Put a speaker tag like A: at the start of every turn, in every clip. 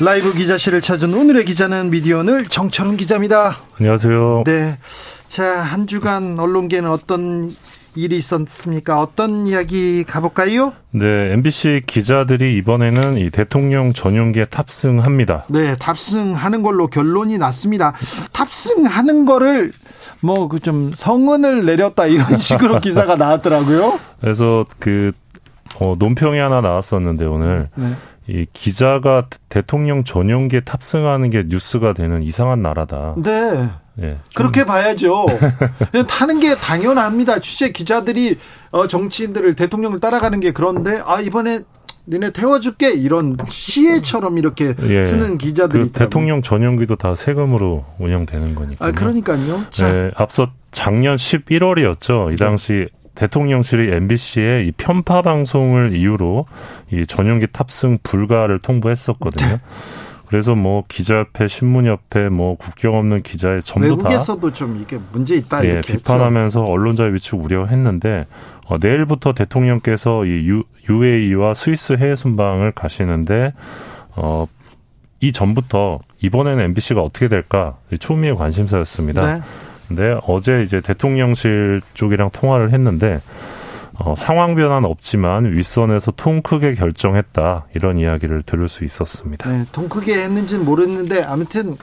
A: 라이브 기자실을 찾은 오늘의 기자는 미디어널 정철훈 기자입니다.
B: 안녕하세요.
A: 네. 자, 한 주간 언론계는 어떤 일이 있었습니까? 어떤 이야기 가볼까요?
B: 네, MBC 기자들이 이번에는 이 대통령 전용기에 탑승합니다.
A: 네, 탑승하는 걸로 결론이 났습니다. 탑승하는 거를 뭐 그 좀 성은을 내렸다 이런 식으로 기사가 나왔더라고요.
B: 그래서 그 어, 논평이 하나 나왔었는데 오늘 네. 이 기자가 대통령 전용기에 탑승하는 게 뉴스가 되는 이상한 나라다.
A: 네. 예, 그렇게 봐야죠. 타는 게 당연합니다. 취재 기자들이 어, 정치인들을 대통령을 따라가는 게 그런데 아 이번에 니네 태워줄게 이런 시혜처럼 이렇게 예, 쓰는 기자들이 그
B: 대통령 전용기도 다 세금으로 운영되는 거니까.
A: 아 그러니까요.
B: 자. 네, 앞서 작년 11월이었죠. 이 당시 대통령실이 MBC에 이 편파 방송을 이유로 이 전용기 탑승 불가를 통보했었거든요. 네. 그래서 뭐 기자협회, 신문협회, 뭐 국경 없는 기자의 전부
A: 외국에서도 다 외국에서도 좀 이게 문제 있다
B: 예, 이렇게 비판하면서 했죠. 언론자의 위축 우려했는데 어, 내일부터 대통령께서 이 유, UAE와 스위스 해외 순방을 가시는데 어, 이 전부터 이번에는 MBC가 어떻게 될까 초미의 관심사였습니다. 네. 근데 어제 이제 대통령실 쪽이랑 통화를 했는데 어, 상황 변화는 없지만 윗선에서 통 크게 결정했다 이런 이야기를 들을 수 있었습니다.
A: 네, 통 크게 했는지는 모르는데 아무튼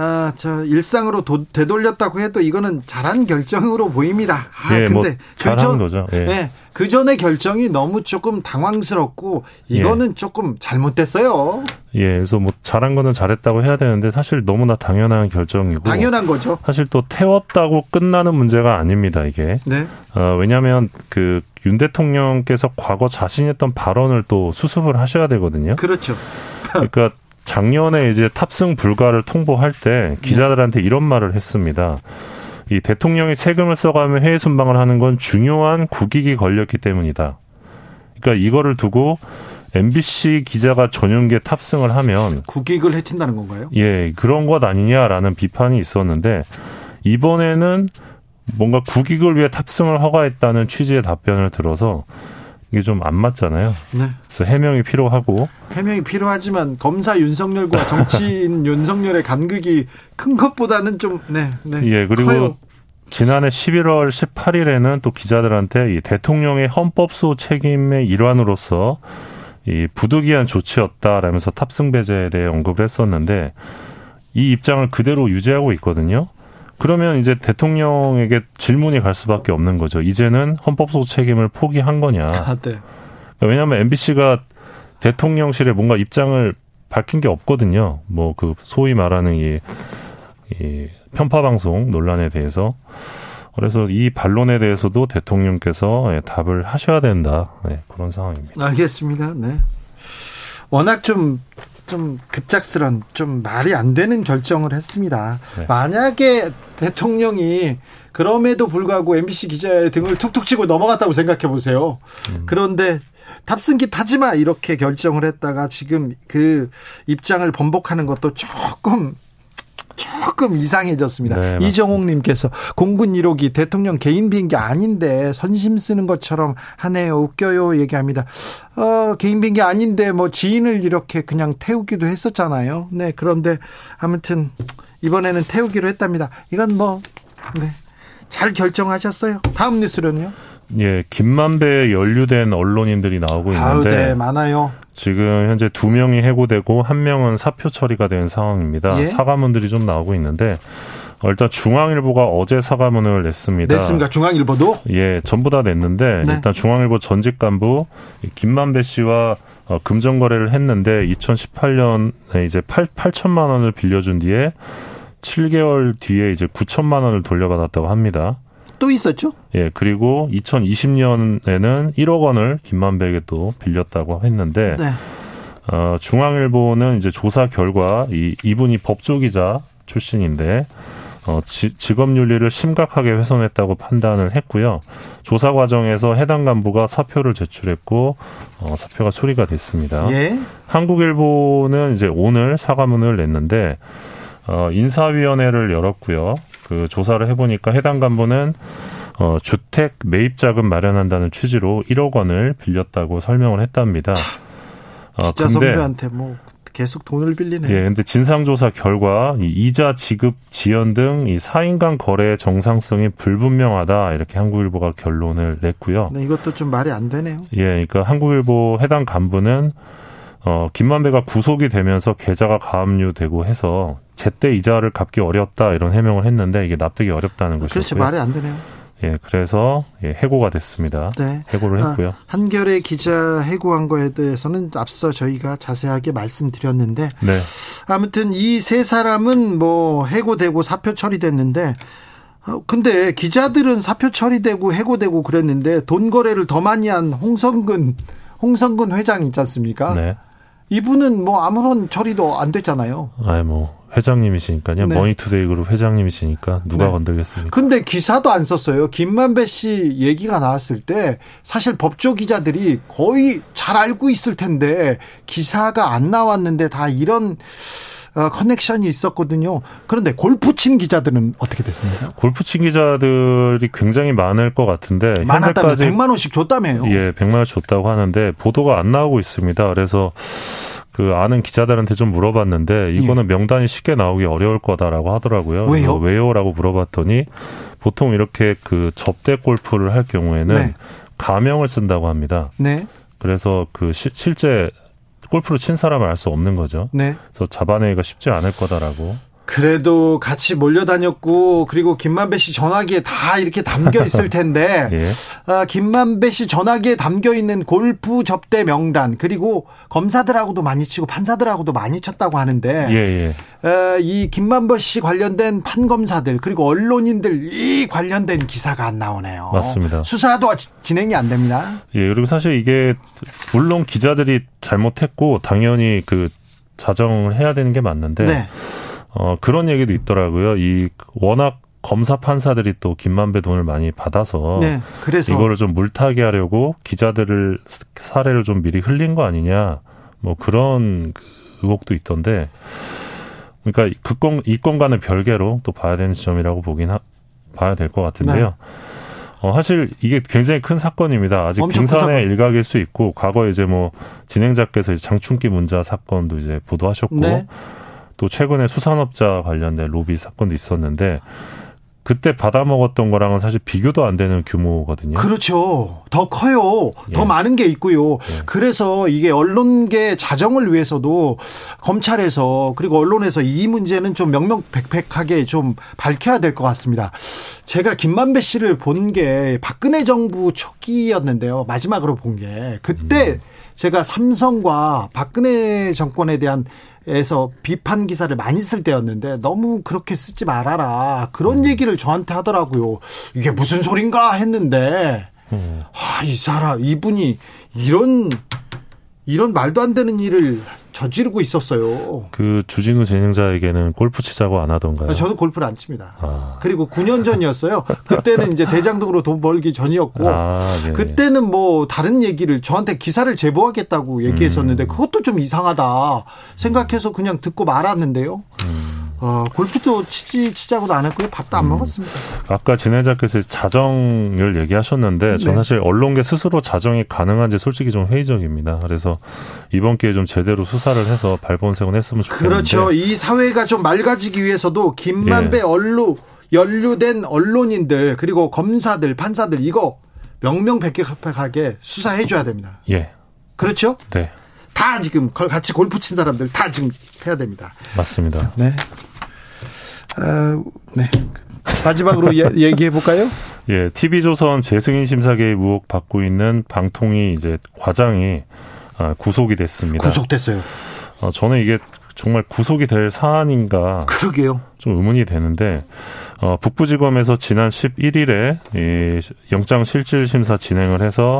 A: 아, 저 일상으로 도, 되돌렸다고 해도 이거는 잘한 결정으로 보입니다. 아,
B: 예, 뭐 근데 뭐 결정 거죠. 예.
A: 네, 그 전에 결정이 너무 조금 당황스럽고 이거는 예. 조금 잘못됐어요.
B: 예, 그래서 뭐 잘한 거는 잘했다고 해야 되는데 사실 너무나 당연한 결정이고
A: 당연한 거죠.
B: 사실 또 태웠다고 끝나는 문제가 아닙니다. 이게. 네. 어, 왜냐하면 그 윤 대통령께서 과거 자신했던 발언을 또 수습을 하셔야 되거든요.
A: 그렇죠.
B: 그러니까 작년에 이제 탑승 불가를 통보할 때 기자들한테 이런 말을 했습니다. 이 대통령이 세금을 써가며 해외 순방을 하는 건 중요한 국익이 걸렸기 때문이다. 그러니까 이거를 두고 MBC 기자가 전용기에 탑승을 하면
A: 국익을 해친다는 건가요?
B: 예, 그런 것 아니냐라는 비판이 있었는데 이번에는 뭔가 국익을 위해 탑승을 허가했다는 취지의 답변을 들어서 이게 좀 안 맞잖아요. 네. 그래서 해명이 필요하고
A: 해명이 필요하지만 검사 윤석열과 정치인 윤석열의 간극이 큰 것보다는 좀 네, 네.
B: 예, 그리고 커요. 지난해 11월 18일에는 또 기자들한테 이 대통령의 헌법소 책임의 일환으로서 이 부득이한 조치였다라면서 탑승 배제에 대해 언급을 했었는데 이 입장을 그대로 유지하고 있거든요. 그러면 이제 대통령에게 질문이 갈 수밖에 없는 거죠. 이제는 헌법소 책임을 포기한 거냐. 아, 네. 왜냐하면 MBC가 대통령실에 뭔가 입장을 밝힌 게 없거든요. 뭐 그 소위 말하는 이, 이 편파 방송 논란에 대해서 그래서 이 반론에 대해서도 대통령께서 예, 답을 하셔야 된다. 네, 그런 상황입니다.
A: 알겠습니다. 네. 워낙 좀 좀 급작스런 좀 말이 안 되는 결정을 했습니다. 네. 만약에 대통령이 그럼에도 불구하고 MBC 기자의 등을 툭툭 치고 넘어갔다고 생각해 보세요. 음. 그런데 탑승기 타지 마 이렇게 결정을 했다가 지금 그 입장을 번복하는 것도 조금 조금 이상해졌습니다. 네, 이정옥님께서 공군 1호기 대통령 개인 비행기 아닌데 선심 쓰는 것처럼 하네요. 웃겨요. 얘기합니다. 어, 개인 비행기 아닌데 뭐 지인을 이렇게 그냥 태우기도 했었잖아요. 네. 그런데 아무튼 이번에는 태우기로 했답니다. 이건 뭐, 네. 잘 결정하셨어요. 다음 뉴스로는요.
B: 예, 김만배에 연루된 언론인들이 나오고 있는데 아유,
A: 네, 많아요.
B: 지금 현재 두 명이 해고되고 한 명은 사표 처리가 된 상황입니다. 예? 사과문들이 좀 나오고 있는데 어, 일단 중앙일보가 어제 사과문을 냈습니다.
A: 냈습니까? 중앙일보도?
B: 예, 전부 다 냈는데 네. 일단 중앙일보 전직 간부 김만배 씨와 어, 금전 거래를 했는데 2018년에 이제 8 8천만 원을 빌려준 뒤에 7개월 뒤에 이제 9천만 원을 돌려받았다고 합니다.
A: 또 있었죠?
B: 예, 그리고 2020년에는 1억 원을 김만배에게 또 빌렸다고 했는데 네. 어, 중앙일보는 이제 조사 결과 이 이분이 법조기자 출신인데 어, 지, 직업 윤리를 심각하게 훼손했다고 판단을 했고요. 조사 과정에서 해당 간부가 사표를 제출했고 어, 사표가 수리가 됐습니다. 예? 한국일보는 이제 오늘 사과문을 냈는데 어, 인사위원회를 열었고요. 그 조사를 해보니까 해당 간부는 어, 주택 매입 자금 마련한다는 취지로 1억 원을 빌렸다고 설명을 했답니다.
A: 어, 기자 선배한테 뭐 계속 돈을 빌리네.
B: 예, 근데 진상조사 결과 이 이자 지급 지연 등 이 사인 간 거래의 정상성이 불분명하다 이렇게 한국일보가 결론을 냈고요.
A: 네, 이것도 좀 말이 안 되네요.
B: 예, 그러니까 한국일보 해당 간부는 어, 김만배가 구속이 되면서 계좌가 가압류되고 해서 제때 이자를 갚기 어렵다 이런 해명을 했는데 이게 납득이 어렵다는 것이죠.
A: 그렇죠. 말이 안 되네요.
B: 예, 그래서 예, 해고가 됐습니다. 네. 해고를 아, 했고요. 아,
A: 한겨레 기자 해고한 거에 대해서는 앞서 저희가 자세하게 말씀드렸는데 네. 아무튼 이 세 사람은 뭐 해고되고 사표 처리됐는데 어, 근데 기자들은 사표 처리되고 해고되고 그랬는데 돈 거래를 더 많이 한 홍선근 홍선근 회장 있지 않습니까? 네. 이분은 뭐 아무런 처리도 안 됐잖아요.
B: 아이 뭐 회장님이시니까요. 네. 머니투데이 그룹 회장님이시니까 누가 네. 건들겠습니까?
A: 근데 기사도 안 썼어요. 김만배 씨 얘기가 나왔을 때 사실 법조 기자들이 거의 잘 알고 있을 텐데 기사가 안 나왔는데 다 이런 어, 커넥션이 있었거든요. 그런데 골프 친 기자들은 어떻게 됐습니까?
B: 골프 친 기자들이 굉장히 많을 것 같은데
A: 많았다면 100만 원씩 줬다며요.
B: 예, 100만 원 줬다고 하는데 보도가 안 나오고 있습니다. 그래서 그 아는 기자들한테 좀 물어봤는데 이거는 예. 명단이 쉽게 나오기 어려울 거다라고 하더라고요.
A: 왜요?
B: 왜요라고 물어봤더니 보통 이렇게 그 접대 골프를 할 경우에는 네. 가명을 쓴다고 합니다. 네. 그래서 그 시, 실제 골프를 친 사람을 알수 없는 거죠. 네. 그래서 잡아내기가 쉽지 않을 거다라고
A: 그래도 같이 몰려다녔고 그리고 김만배 씨 전화기에 다 이렇게 담겨 있을 텐데 예. 어, 김만배 씨 전화기에 담겨 있는 골프 접대 명단 그리고 검사들하고도 많이 치고 판사들하고도 많이 쳤다고 하는데 예, 예. 어, 이 김만배 씨 관련된 판검사들 그리고 언론인들 이 관련된 기사가 안 나오네요.
B: 맞습니다.
A: 수사도 진행이 안 됩니다.
B: 예 그리고 사실 이게 물론 기자들이 잘못했고 당연히 그 자정을 해야 되는 게 맞는데. 네. 어, 그런 얘기도 있더라고요. 이 워낙 검사 판사들이 또 김만배 돈을 많이 받아서 네, 그래서 이거를 좀 물타기 하려고 기자들을 사례를 좀 미리 흘린 거 아니냐 뭐 그런 그 의혹도 있던데 그러니까 그건 이건과는 별개로 또 봐야 되는 지점이라고 보긴 하, 봐야 될 것 같은데요. 네. 어, 사실 이게 굉장히 큰 사건입니다. 아직 빙산의 일각일 수 있고 과거에 이제 뭐 진행자께서 이제 장충기 문자 사건도 이제 보도하셨고 네. 또 최근에 수산업자 관련된 로비 사건도 있었는데 그때 받아먹었던 거랑은 사실 비교도 안 되는 규모거든요.
A: 그렇죠. 더 커요. 예. 더 많은 게 있고요. 예. 그래서 이게 언론계 자정을 위해서도 검찰에서 그리고 언론에서 이 문제는 좀 명명백백하게 좀 밝혀야 될 것 같습니다. 제가 김만배 씨를 본 게 박근혜 정부 초기였는데요. 마지막으로 본 게 그때 음. 제가 삼성과 박근혜 정권에 대한 에서 비판 기사를 많이 쓸 때였는데 너무 그렇게 쓰지 말아라 그런 음. 얘기를 저한테 하더라고요. 이게 무슨 소린가 했는데 음. 아, 이 사람 이분이 이런 이런 말도 안 되는 일을 저지르고 있었어요.
B: 그 주진우 진행자에게는 골프 치자고 안 하던가요?
A: 저는 골프를 안 칩니다. 아. 그리고 9년 전이었어요. 그때는 이제 대장동으로 돈 벌기 전이었고 아, 네. 그때는 뭐 다른 얘기를 저한테 기사를 제보하겠다고 얘기했었는데 음. 그것도 좀 이상하다 생각해서 그냥 듣고 말았는데요. 음. 어, 골프도 치지 치자고도 안 했고요. 밥도 안 음. 먹었습니다.
B: 아까 진행자께서 자정을 얘기하셨는데 네. 저 사실 언론계 스스로 자정이 가능한지 솔직히 좀 회의적입니다. 그래서 이번 기회에 좀 제대로 수사를 해서 발본색은 했으면 좋겠는데.
A: 그렇죠. 이 사회가 좀 맑아지기 위해서도 김만배 예. 언론 연루된 언론인들 그리고 검사들 판사들 이거 명명백백하게 수사해 줘야 됩니다.
B: 예.
A: 그렇죠?
B: 네.
A: 다 지금 같이 골프 친 사람들 다 지금 해야 됩니다.
B: 맞습니다.
A: 네. 아, 네. 마지막으로 예, 얘기해 볼까요?
B: 예, TV조선 재승인 심사 개입 의혹 받고 있는 방통위 이제 과장이 아, 구속이 됐습니다.
A: 구속됐어요.
B: 어, 저는 이게 정말 구속이 될 사안인가.
A: 그러게요.
B: 좀 의문이 되는데, 어, 북부지검에서 지난 11일에 이 영장 실질 심사 진행을 해서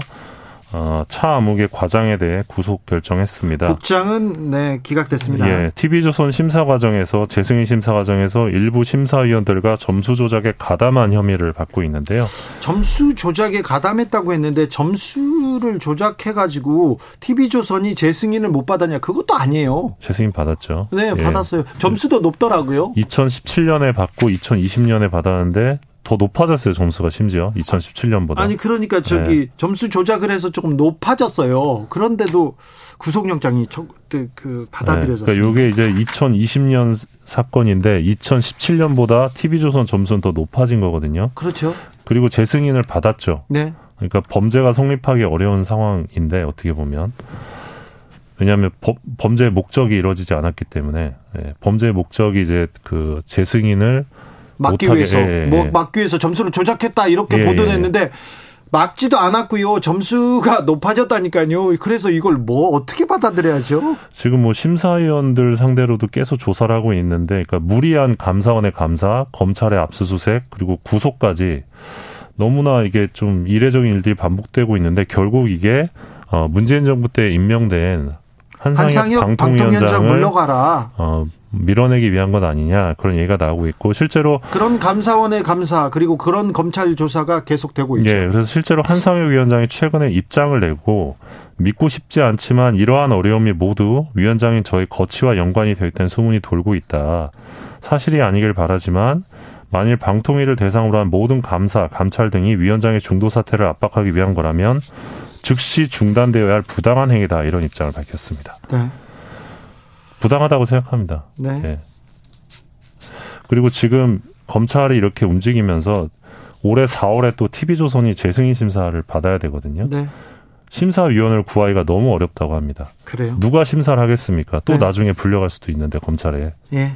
B: 어, 차 암흑의 과장에 대해 구속 결정했습니다.
A: 국장은 네 기각됐습니다.
B: 예, TV조선 심사 과정에서 재승인 심사 과정에서 일부 심사위원들과 점수 조작에 가담한 혐의를 받고 있는데요.
A: 점수 조작에 가담했다고 했는데 점수를 조작해 가지고 TV조선이 재승인을 못 받았냐? 그것도 아니에요.
B: 재승인 받았죠.
A: 네, 예. 받았어요. 점수도 높더라고요.
B: 2017년에 받고 2020년에 받았는데 더 높아졌어요 점수가 심지어 2017년보다.
A: 아니 그러니까 저기 네. 점수 조작을 해서 조금 높아졌어요. 그런데도 구속영장이 그, 그 받아들여졌어요.
B: 네, 그러니까 이게 이제 2020년 사건인데 2017년보다 TV조선 점수는 더 높아진 거거든요.
A: 그렇죠.
B: 그리고 재승인을 받았죠.
A: 네.
B: 그러니까 범죄가 성립하기 어려운 상황인데 어떻게 보면 왜냐하면 범죄의 목적이 이루어지지 않았기 때문에 네, 범죄의 목적이 이제 그 재승인을
A: 막기 위해서 예, 뭐 예. 막기 위해서 점수를 조작했다 이렇게 예, 보도냈는데 예. 막지도 않았고요. 점수가 높아졌다니까요. 그래서 이걸 뭐 어떻게 받아들여야죠?
B: 지금 뭐 심사위원들 상대로도 계속 조사를 하고 있는데, 그러니까 무리한 감사원의 감사, 검찰의 압수수색, 그리고 구속까지 너무나 이게 좀 이례적인 일들이 반복되고 있는데 결국 이게 어 문재인 정부 때 임명된 한상혁, 한상혁 방통위원장을
A: 물러가라.
B: 어 밀어내기 위한 것 아니냐 그런 얘기가 나오고 있고 실제로
A: 그런 감사원의 감사 그리고 그런 검찰 조사가 계속되고 있죠.
B: 예, 그래서 실제로 한상혁 위원장이 최근에 입장을 내고 믿고 싶지 않지만 이러한 어려움이 모두 위원장인 저희 거치와 연관이 되어 있다는 소문이 돌고 있다. 사실이 아니길 바라지만 만일 방통위를 대상으로 한 모든 감사, 감찰 등이 위원장의 중도 사태를 압박하기 위한 거라면 즉시 중단되어야 할 부당한 행위다 이런 입장을 밝혔습니다.
A: 네.
B: 부당하다고 생각합니다.
A: 네. 네.
B: 그리고 지금 검찰이 이렇게 움직이면서 올해 4월에 또 TV조선이 재승인 심사를 받아야 되거든요.
A: 네.
B: 심사위원을 구하기가 너무 어렵다고 합니다.
A: 그래요?
B: 누가 심사를 하겠습니까? 또 네. 나중에 불려갈 수도 있는데 검찰에.
A: 예.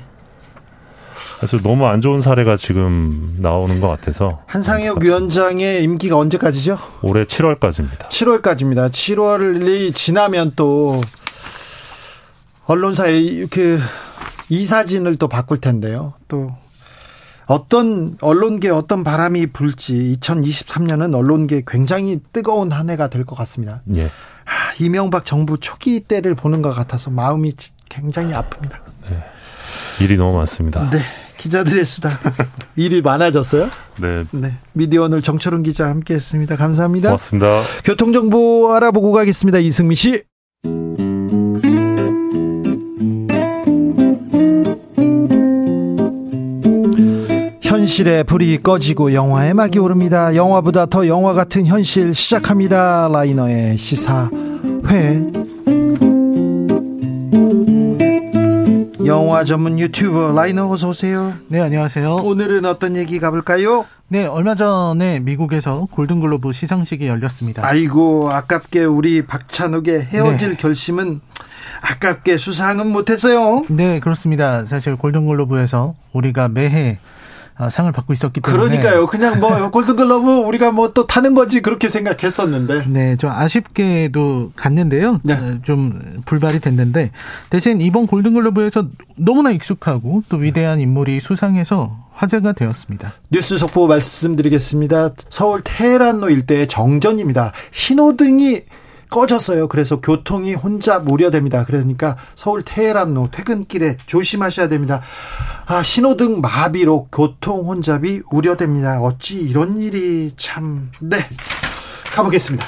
B: 그래서 너무 안 좋은 사례가 지금 나오는 것 같아서
A: 한상혁 위원장의 임기가 언제까지죠?
B: 올해 7월까지입니다.
A: 7월까지입니다. 7월이 지나면 또 언론사의 그 이사진을 또 바꿀 텐데요. 또 어떤 언론계 어떤 바람이 불지 2023년은 언론계 굉장히 뜨거운 한 해가 될 것 같습니다.
B: 예.
A: 하, 이명박 정부 초기 때를 보는 것 같아서 마음이 굉장히 아픕니다.
B: 네. 일이 너무 많습니다.
A: 네. 기자들의 수다. 일이 많아졌어요?
B: 네.
A: 네. 미디어 오늘 정철훈 기자 함께 했습니다. 감사합니다.
B: 고맙습니다.
A: 교통정보 알아보고 가겠습니다. 이승미 씨. 현실의 불이 꺼지고 영화의 막이 오릅니다. 영화보다 더 영화 같은 현실 시작합니다. 라이너의 시사회. 영화 전문 유튜버 라이너 어서 오세요.
C: 네, 안녕하세요.
A: 오늘은 어떤 얘기 가볼까요?
C: 네, 얼마 전에 미국에서 골든글로브 시상식이 열렸습니다.
A: 아이고, 아깝게 우리 박찬욱의 헤어질 네. 결심은 아깝게 수상은 못했어요.
C: 네, 그렇습니다. 사실 골든글로브에서 우리가 매해 아, 상을 받고 있었기 때문에
A: 그러니까요. 그냥 뭐 골든글러브 우리가 뭐 또 타는 거지 그렇게 생각했었는데.
C: 네, 좀 아쉽게도 갔는데요. 네. 어, 좀 불발이 됐는데 대신 이번 골든글러브에서 너무나 익숙하고 또 위대한 인물이 수상해서 화제가 되었습니다.
A: 뉴스 속보 말씀드리겠습니다. 서울 테헤란로 일대의 정전입니다. 신호등이 꺼졌어요. 그래서 교통이 혼잡 우려됩니다. 그러니까 서울 테헤란로 퇴근길에 조심하셔야 됩니다. 아, 신호등 마비로 교통 혼잡이 우려됩니다. 어찌 이런 일이 참, 네. 가보겠습니다.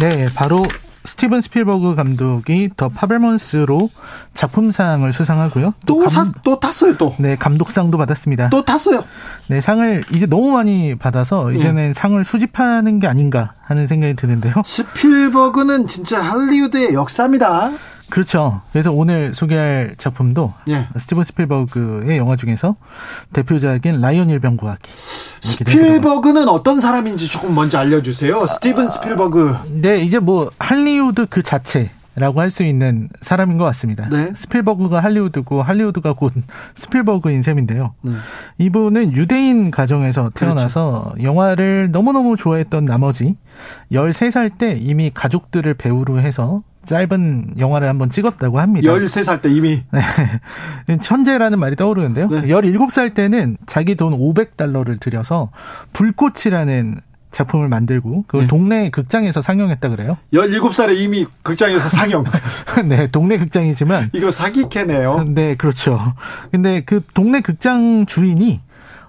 C: 네, 바로 스티븐 스필버그 감독이 더 파벨먼스로 작품상을 수상하고요.
A: 또, 또, 감, 또 탔어요, 또.
C: 네, 감독상도 받았습니다.
A: 또 탔어요.
C: 네, 상을 이제 너무 많이 받아서 이제는 네. 상을 수집하는 게 아닌가 하는 생각이 드는데요.
A: 스필버그는 진짜 할리우드의 역사입니다.
C: 그렇죠. 그래서 오늘 소개할 작품도 예. 스티븐 스필버그의 영화 중에서 대표작인 라이언 일병 구하기.
A: 스필버그는 어떤 사람인지 조금 먼저 알려주세요. 스티븐 스필버그.
C: 네, 이제 뭐 할리우드 그 자체 라고 할 수 있는 사람인 것 같습니다. 네. 스필버그가 할리우드고 할리우드가 곧 스필버그인 셈인데요. 네. 이분은 유대인 가정에서 태어나서 그렇죠. 영화를 너무너무 좋아했던 나머지 13살 때 이미 가족들을 배우로 해서 짧은 영화를 한번 찍었다고 합니다.
A: 13살 때 이미.
C: 네. 천재라는 말이 떠오르는데요. 네. 17살 때는 자기 돈 500달러를 들여서 불꽃이라는 작품을 만들고 그 네. 동네 극장에서 상영했다 그래요.
A: 17살에 이미 극장에서 상영.
C: 네, 동네 극장이지만
A: 이거 사기캐네요.
C: 네, 그렇죠. 근데 그 동네 극장 주인이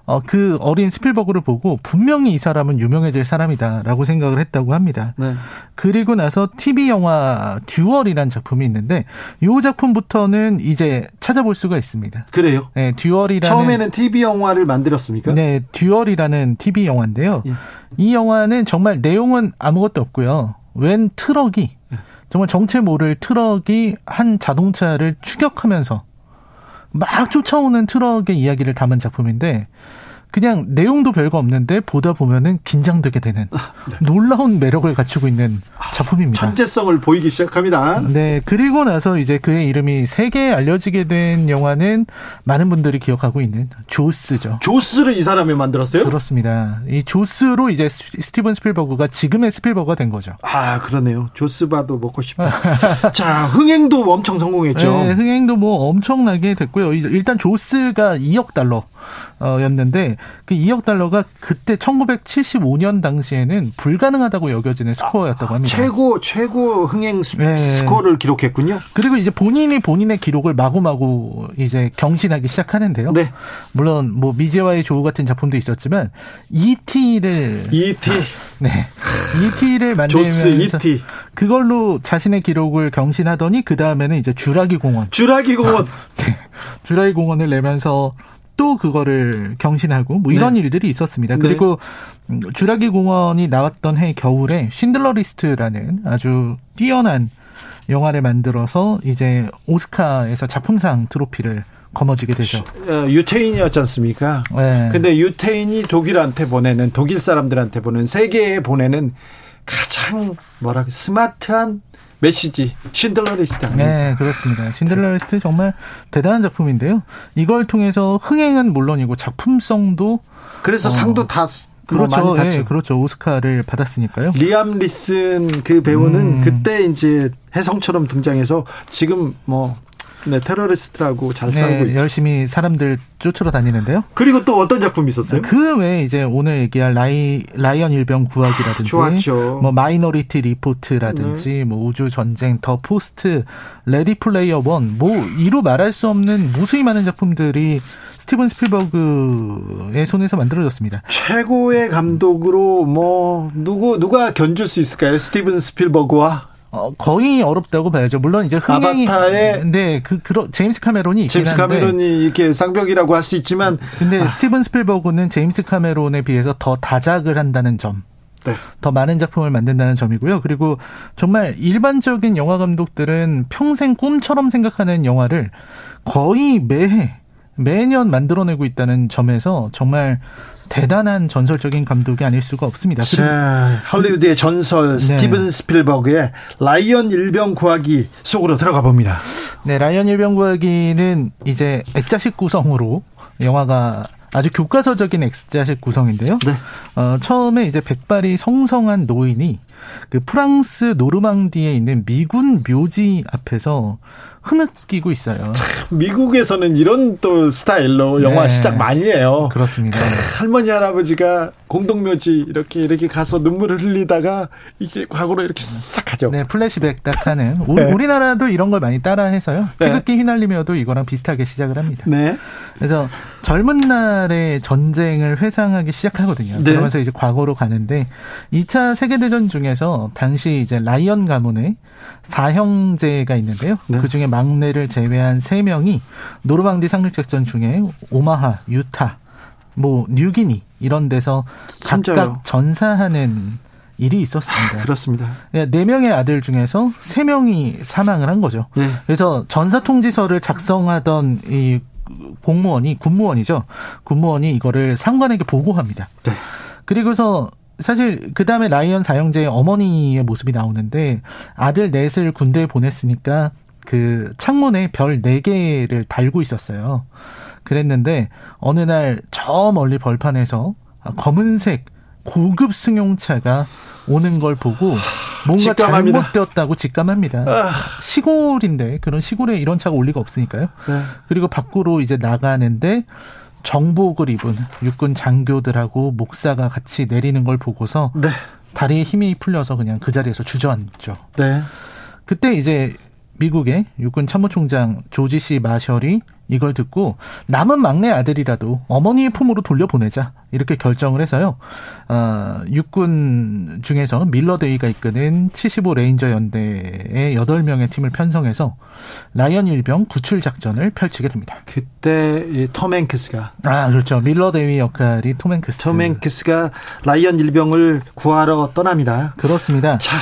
C: 어, 그 어린 스필버그를 보고 분명히 이 사람은 유명해질 사람이다라고 생각을 했다고 합니다. 네. 그리고 나서 TV 영화 듀얼이라는 작품이 있는데 이 작품부터는 이제 찾아볼 수가 있습니다.
A: 그래요?
C: 네, 듀얼이라는
A: 처음에는 TV 영화를 만들었습니까?
C: 네, 듀얼이라는 TV 영화인데요. 예. 이 영화는 정말 내용은 아무것도 없고요. 웬 트럭이 예. 정말 정체 모를 트럭이 한 자동차를 추격하면서 막 쫓아오는 트럭의 이야기를 담은 작품인데 그냥 내용도 별거 없는데 보다 보면은 긴장되게 되는 아, 네. 놀라운 매력을 갖추고 있는 작품입니다.
A: 천재성을 보이기 시작합니다.
C: 네. 그리고 나서 이제 그의 이름이 세계에 알려지게 된 영화는 많은 분들이 기억하고 있는 조스죠.
A: 조스를 이 사람이 만들었어요?
C: 그렇습니다. 이 조스로 이제 스티븐 스필버그가 지금의 스필버그가 된 거죠.
A: 아, 그러네요. 죠스바도 먹고 싶다. 자, 흥행도 엄청 성공했죠.
C: 네, 흥행도 뭐 엄청나게 됐고요. 일단 조스가 2억 달러 였는데 그 2억 달러가 그때 1975년 당시에는 불가능하다고 여겨지는 스코어였다고 합니다.
A: 아, 최고 최고 흥행 스, 네. 코어를 기록했군요.
C: 그리고 이제 본인이 본인의 기록을 마구마구 이제 경신하기 시작하는데요. 네. 물론 뭐 미제와의 조우 같은 작품도 있었지만 E.T.를
A: E.T.
C: 네. E.T.를 만들면서 E.T. 그걸로 자신의 기록을 경신하더니 그 다음에는 이제 주라기 공원.
A: 주라기 공원.
C: 네. 주라기 공원을 내면서 또 그거를 경신하고 뭐 이런 네. 일들이 있었습니다. 네. 그리고 네. 주라기 공원이 나왔던 해 겨울에 신들러 리스트라는 아주 뛰어난 영화를 만들어서 이제 오스카에서 작품상 트로피를 거머쥐게 되죠.
A: 어, 유태인이었지 않습니까? 네. 근데 유태인이 독일한테 보내는 독일 사람들한테 보는 세계에 보내는 가장 뭐라고 스마트한 메시지 신들러 리스트
C: 아닙니까? 네, 그렇습니다. 신들러 리스트 정말 대단한 작품인데요. 이걸 통해서 흥행은 물론이고 작품성도
A: 그래서 어, 상도 다
C: 그렇죠. 예, 그렇죠. 오스카를 받았으니까요.
A: 리암 니슨 그 배우는 음. 그때 이제 혜성처럼 등장해서 지금 뭐 네, 테러리스트라고 잘 네, 살고 있죠.
C: 열심히 사람들 쫓으러 다니는데요.
A: 그리고 또 어떤 작품이 있었어요?
C: 그 외에 이제 오늘 얘기할 라이 라이언 일병 구하기라든지
A: 아,
C: 뭐 마이너리티 리포트라든지 네. 뭐 우주 전쟁, 더 포스트, 레디 플레이어 원, 뭐 이루 말할 수 없는 무수히 많은 작품들이 스티븐 스필버그의 손에서 만들어졌습니다.
A: 최고의 감독으로 뭐 누구 누가 견줄 수 있을까요? 스티븐 스필버그와
C: 어, 거의 어렵다고 봐야죠. 물론 이제 흥행이
A: 아바타의
C: 네, 그, 그 제임스 카메론이
A: 제임스 카메론이 이렇게 쌍벽이라고 할 수 있지만
C: 근데 아. 스티븐 스필버그는 제임스 카메론에 비해서 더 다작을 한다는 점. 네. 더 많은 작품을 만든다는 점이고요. 그리고 정말 일반적인 영화 감독들은 평생 꿈처럼 생각하는 영화를 거의 매해 매년 만들어내고 있다는 점에서 정말 대단한 전설적인 감독이 아닐 수가 없습니다.
A: 자, 할리우드의 전설 네. 스티븐 스필버그의 라이언 일병 구하기 속으로 들어가 봅니다.
C: 네, 라이언 일병 구하기는 이제 액자식 구성으로 영화가 아주 교과서적인 액자식 구성인데요. 네. 어, 처음에 이제 백발이 성성한 노인이 그 프랑스 노르망디에 있는 미군 묘지 앞에서 흐느끼고 있어요.
A: 참, 미국에서는 이런 또 스타일로 영화 네. 시작 많이 해요.
C: 그렇습니다.
A: 할머니 할아버지가 공동묘지 이렇게 이렇게 가서 눈물을 흘리다가 이게 과거로 이렇게 싹 하죠.
C: 네, 플래시백 딱 하는. 우리, 네. 우리나라도 이런 걸 많이 따라해서요. 네. 태극기 휘날리며도 이거랑 비슷하게 시작을 합니다. 네. 그래서 젊은 날의 전쟁을 회상하기 시작하거든요. 네. 그러면서 이제 과거로 가는데 2차 세계대전 중에서 당시 이제 라이언 가문의 사형제가 있는데요. 네. 그 중에 막내를 제외한 세 명이 노르망디 상륙작전 중에 오마하, 유타, 뭐 뉴기니 이런 데서 진짜요? 각각 전사하는 일이 있었습니다.
A: 아, 그렇습니다.
C: 네, 네 명의 아들 중에서 세 명이 사망을 한 거죠. 네. 그래서 전사 통지서를 작성하던 이 공무원이 군무원이죠. 군무원이 이거를 상관에게 보고합니다. 네. 그리고서 사실 그 다음에 라이언 사형제의 어머니의 모습이 나오는데 아들 넷을 군대에 보냈으니까 그 창문에 별 4개를 달고 있었어요. 그랬는데 어느 날 저 멀리 벌판에서 검은색 고급 승용차가 오는 걸 보고 뭔가. 잘못되었다고 직감합니다. 아. 시골인데 그런 시골에 이런 차가 올 리가 없으니까요. 네. 그리고 밖으로 이제 나가는데 정복을 입은 육군 장교들하고 목사가 같이 내리는 걸 보고서 네. 다리에 힘이 풀려서 그냥 그 자리에서 주저앉죠. 네. 그때 이제 미국의 육군 참모총장 조지 씨 마셜이 이걸 듣고 남은 막내 아들이라도 어머니의 품으로 돌려보내자 이렇게 결정을 해서요. 어, 육군 중에서 밀러 대위가 이끄는 75 레인저 연대의 8명의 팀을 편성해서 라이언 일병 구출 작전을 펼치게 됩니다.
A: 그때 톰 행크스가
C: 아 그렇죠. 밀러 대위 역할이 톰 행크스.
A: 톰 행크스가 라이언 일병을 구하러 떠납니다.
C: 그렇습니다.
A: 자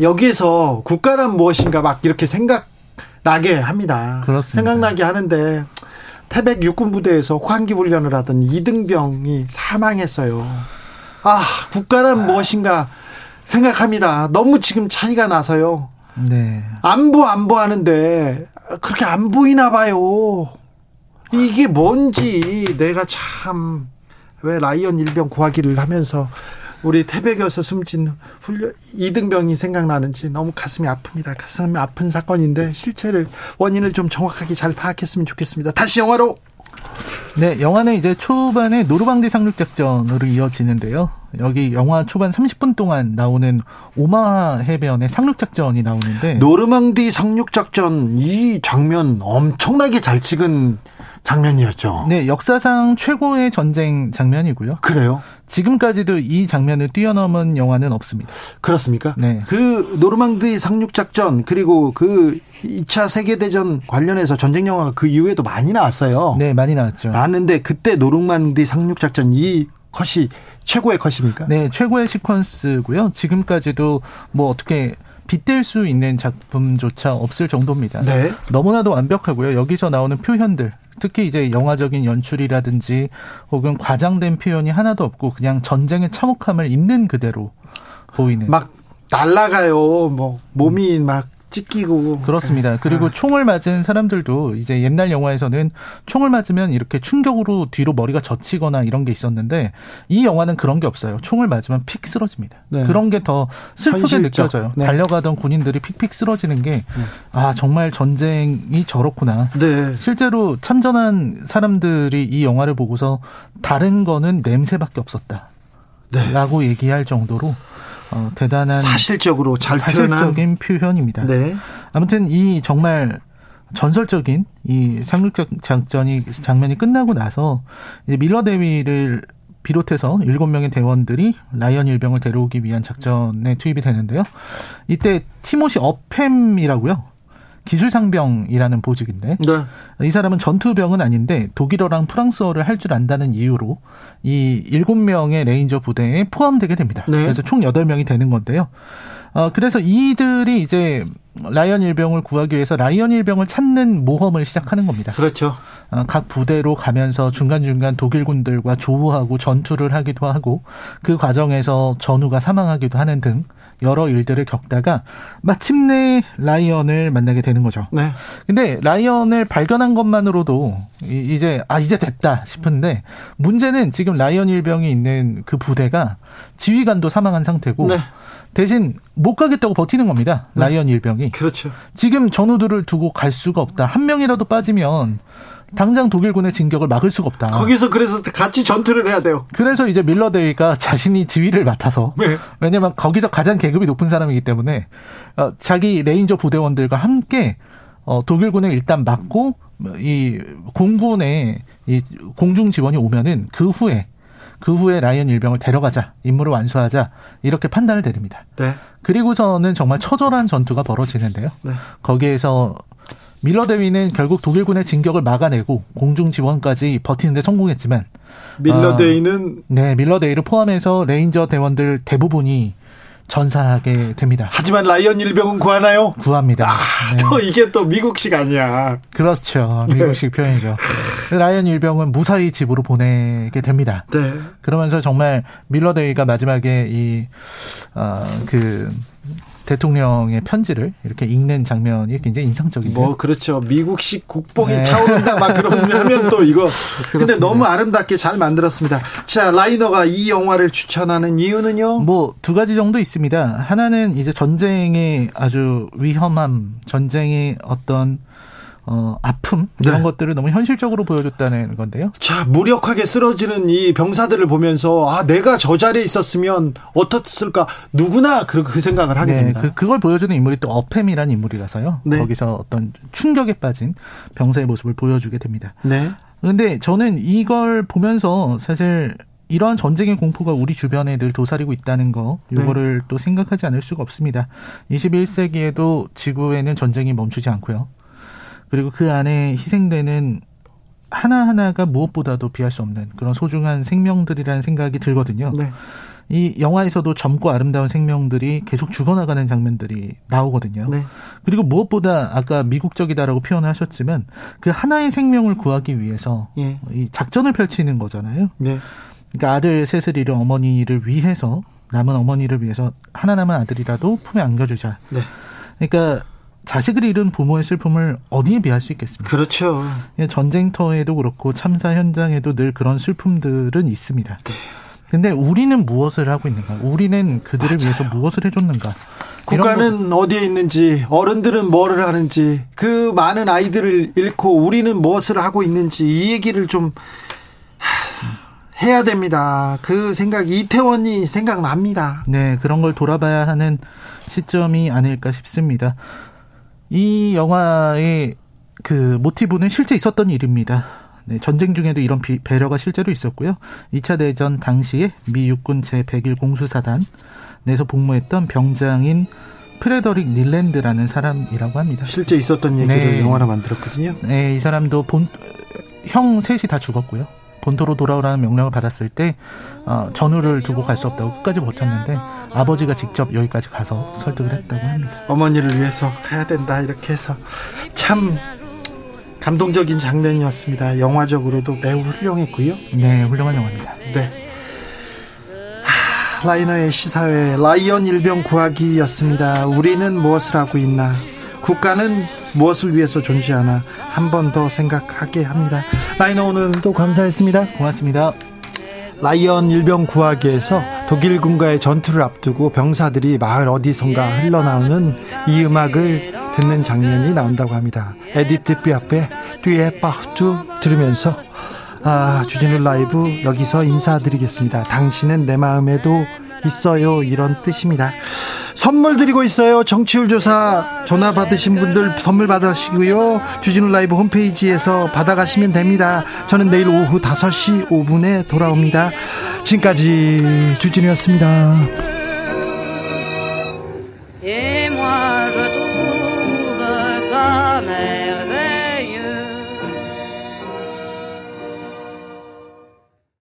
A: 여기에서 국가란 무엇인가 막 이렇게 생각 나게 합니다. 그렇습니다. 생각나게 하는데 태백 육군 부대에서 환기 훈련을 하던 이등병이 사망했어요. 아, 국가란 무엇인가 생각합니다. 너무 지금 차이가 나서요. 네. 안보 안보 하는데 그렇게 안 보이나 봐요. 이게 뭔지 내가 참 왜 라이언 일병 구하기를 하면서 우리 태백에서 숨진 훈련 이등병이 생각나는지 너무 가슴이 아픕니다. 가슴이 아픈 사건인데 실체를 원인을 좀 정확하게 잘 파악했으면 좋겠습니다. 다시 영화로
C: 네, 영화는 이제 초반에 노르방디 상륙 작전으로 이어지는데요. 여기 영화 초반 30분 동안 나오는 오마 해변의 상륙 작전이 나오는데
A: 노르망디 상륙 작전 이 장면 엄청나게 잘 찍은 장면이었죠.
C: 네, 역사상 최고의 전쟁 장면이고요.
A: 그래요?
C: 지금까지도 이 장면을 뛰어넘은 영화는 없습니다.
A: 그렇습니까? 네. 그 노르망디 상륙 작전 그리고 그 2차 세계 대전 관련해서 전쟁 영화가 그 이후에도 많이 나왔어요.
C: 네, 많이 나왔죠.
A: 나왔는데 그때 노르망디 상륙 작전 이 컷이 최고의 컷입니까?
C: 네, 최고의 시퀀스고요. 지금까지도 뭐 어떻게 빗댈 수 있는 작품조차 없을 정도입니다. 네. 너무나도 완벽하고요. 여기서 나오는 표현들, 특히 이제 영화적인 연출이라든지 혹은 과장된 표현이 하나도 없고 그냥 전쟁의 참혹함을 있는 그대로 보이는.
A: 막 날라가요. 뭐 몸이 막 찢기고
C: 그렇습니다. 그리고 아. 총을 맞은 사람들도 이제 옛날 영화에서는 총을 맞으면 이렇게 충격으로 뒤로 머리가 젖히거나 이런 게 있었는데 이 영화는 그런 게 없어요. 총을 맞으면 픽 쓰러집니다. 네. 그런 게 더 슬프게 현실적. 느껴져요. 네. 달려가던 군인들이 픽픽 쓰러지는 게아 네. 정말 전쟁이 저렇구나. 네. 실제로 참전한 사람들이 이 영화를 보고서 다른 거는 냄새밖에 없었다. 네. 라고 얘기할 정도로 어, 대단한
A: 사실적으로 잘
C: 사실적인 표현입니다. 네. 아무튼 이 정말 전설적인 이 상륙작 작전이 장면이 끝나고 나서 이제 밀러 대위를 비롯해서 일곱 명의 대원들이 라이언 일병을 데려오기 위한 작전에 투입이 되는데요. 이때 티모시 어팸이라고요. 기술상병이라는 보직인데 네. 이 사람은 전투병은 아닌데 독일어랑 프랑스어를 할 줄 안다는 이유로 이 일곱 명의 레인저 부대에 포함되게 됩니다. 네. 그래서 총 여덟 명이 되는 건데요. 어, 그래서 이들이 이제 라이언 일병을 구하기 위해서 라이언 일병을 찾는 모험을 시작하는 겁니다.
A: 그렇죠.
C: 어, 각 부대로 가면서 중간중간 독일군들과 조우하고 전투를 하기도 하고 그 과정에서 전우가 사망하기도 하는 등 여러 일들을 겪다가 마침내 라이언을 만나게 되는 거죠. 네. 근데 라이언을 발견한 것만으로도 이제 아 이제 됐다 싶은데 문제는 지금 라이언 일병이 있는 그 부대가 지휘관도 사망한 상태고 네. 대신 못 가겠다고 버티는 겁니다. 네. 라이언 일병이.
A: 그렇죠.
C: 지금 전우들을 두고 갈 수가 없다. 한 명이라도 빠지면 당장 독일군의 진격을 막을 수가 없다.
A: 거기서 그래서 같이 전투를 해야 돼요.
C: 그래서 이제 밀러 대위가 자신이 지휘를 맡아서 네. 왜냐면 거기서 가장 계급이 높은 사람이기 때문에 어, 자기 레인저 부대원들과 함께 어, 독일군을 일단 막고 이 공군의 이 공중 지원이 오면은 그 후에 그 후에 라이언 일병을 데려가자 임무를 완수하자 이렇게 판단을 내립니다. 네. 그리고서는 정말 처절한 전투가 벌어지는데요. 네. 거기에서 밀러 대위는 결국 독일군의 진격을 막아내고 공중 지원까지 버티는데 성공했지만
A: 밀러 대위는
C: 어, 네 밀러 대위를 포함해서 레인저 대원들 대부분이 전사하게 됩니다.
A: 하지만 라이언 일병은 구하나요?
C: 구합니다. 아,
A: 네. 또 이게 또 미국식 아니야.
C: 그렇죠. 네. 미국식 네. 표현이죠. 라이언 일병은 무사히 집으로 보내게 됩니다. 네. 그러면서 정말 밀러 대위가 마지막에 이, 어, 그, 대통령의 편지를 이렇게 읽는 장면이 굉장히 인상적이죠.
A: 뭐 그렇죠. 미국식 국뽕이 네. 차오른다 막 그러면 또 이거 근데 너무 아름답게 잘 만들었습니다. 자, 라이너가 이 영화를 추천하는 이유는요?
C: 뭐 두 가지 정도 있습니다. 하나는 이제 전쟁의 아주 위험함, 전쟁의 어떤 어, 아픔 이런 네. 것들을 너무 현실적으로 보여줬다는 건데요.
A: 자, 무력하게 쓰러지는 이 병사들을 보면서 아, 내가 저 자리에 있었으면 어떻을까? 누구나 그, 그 생각을 하게 네, 됩니다.
C: 그, 그걸 보여주는 인물이 또 어팸이라는 인물이라서요. 네. 거기서 어떤 충격에 빠진 병사의 모습을 보여주게 됩니다. 네. 근데 저는 이걸 보면서 사실 이러한 전쟁의 공포가 우리 주변에 늘 도사리고 있다는 거, 이거를 네. 또 생각하지 않을 수가 없습니다. 21세기에도 지구에는 전쟁이 멈추지 않고요. 그리고 그 안에 희생되는 하나하나가 무엇보다도 비할 수 없는 그런 소중한 생명들이라는 생각이 들거든요. 네. 이 영화에서도 젊고 아름다운 생명들이 계속 죽어나가는 장면들이 나오거든요. 네. 그리고 무엇보다 아까 미국적이다라고 표현을 하셨지만 그 하나의 생명을 구하기 위해서 예. 이 작전을 펼치는 거잖아요. 네. 그러니까 아들 셋을 잃은 어머니를 위해서 남은 어머니를 위해서 하나 남은 아들이라도 품에 안겨주자. 네. 그러니까 자식을 잃은 부모의 슬픔을 어디에 비할 수 있겠습니까?
A: 그렇죠.
C: 예, 전쟁터에도 그렇고 참사 현장에도 늘 그런 슬픔들은 있습니다. 네. 근데 우리는 무엇을 하고 있는가? 우리는 그들을 맞아요. 위해서 무엇을 해줬는가?
A: 국가는 어디에 있는지, 어른들은 뭐를 하는지, 그 많은 아이들을 잃고 우리는 무엇을 하고 있는지 이 얘기를 좀 해야 됩니다. 그 생각이 이태원이 생각납니다.
C: 네, 그런 걸 돌아봐야 하는 시점이 아닐까 싶습니다. 이 영화의 그 모티브는 실제 있었던 일입니다. 네, 전쟁 중에도 이런 비, 배려가 실제로 있었고요. 2차 대전 당시에 미 육군 제101 공수사단 내서 복무했던 병장인 프레더릭 닐랜드라는 사람이라고 합니다.
A: 실제 있었던 얘기를 네. 영화로 만들었거든요.
C: 네, 이 사람도 본, 형 셋이 다 죽었고요. 본토로 돌아오라는 명령을 받았을 때 어, 전우를 두고 갈 수 없다고 끝까지 버텼는데 아버지가 직접 여기까지 가서 설득을 했다고 합니다.
A: 어머니를 위해서 가야 된다 이렇게 해서 참 감동적인 장면이었습니다. 영화적으로도 매우 훌륭했고요.
C: 네, 훌륭한 영화입니다. 네.
A: 하, 라이너의 시사회 라이언 일병 구하기였습니다. 우리는 무엇을 하고 있나? 국가는 무엇을 위해서 존재하나 한 번 더 생각하게 합니다. 라이너 오늘도 감사했습니다.
C: 고맙습니다.
A: 라이언 일병 구하기에서 독일군과의 전투를 앞두고 병사들이 마을 어디선가 흘러나오는 이 음악을 듣는 장면이 나온다고 합니다. 에디트 삐아프의 Tu es partout 들으면서 아, 주진우 라이브 여기서 인사드리겠습니다. 당신은 내 마음에도 있어요. 이런 뜻입니다. 선물 드리고 있어요. 청취율 조사 전화 받으신 분들 선물 받으시고요. 주진우 라이브 홈페이지에서 받아가시면 됩니다. 저는 내일 오후 5시 5분에 돌아옵니다. 지금까지 주진우였습니다.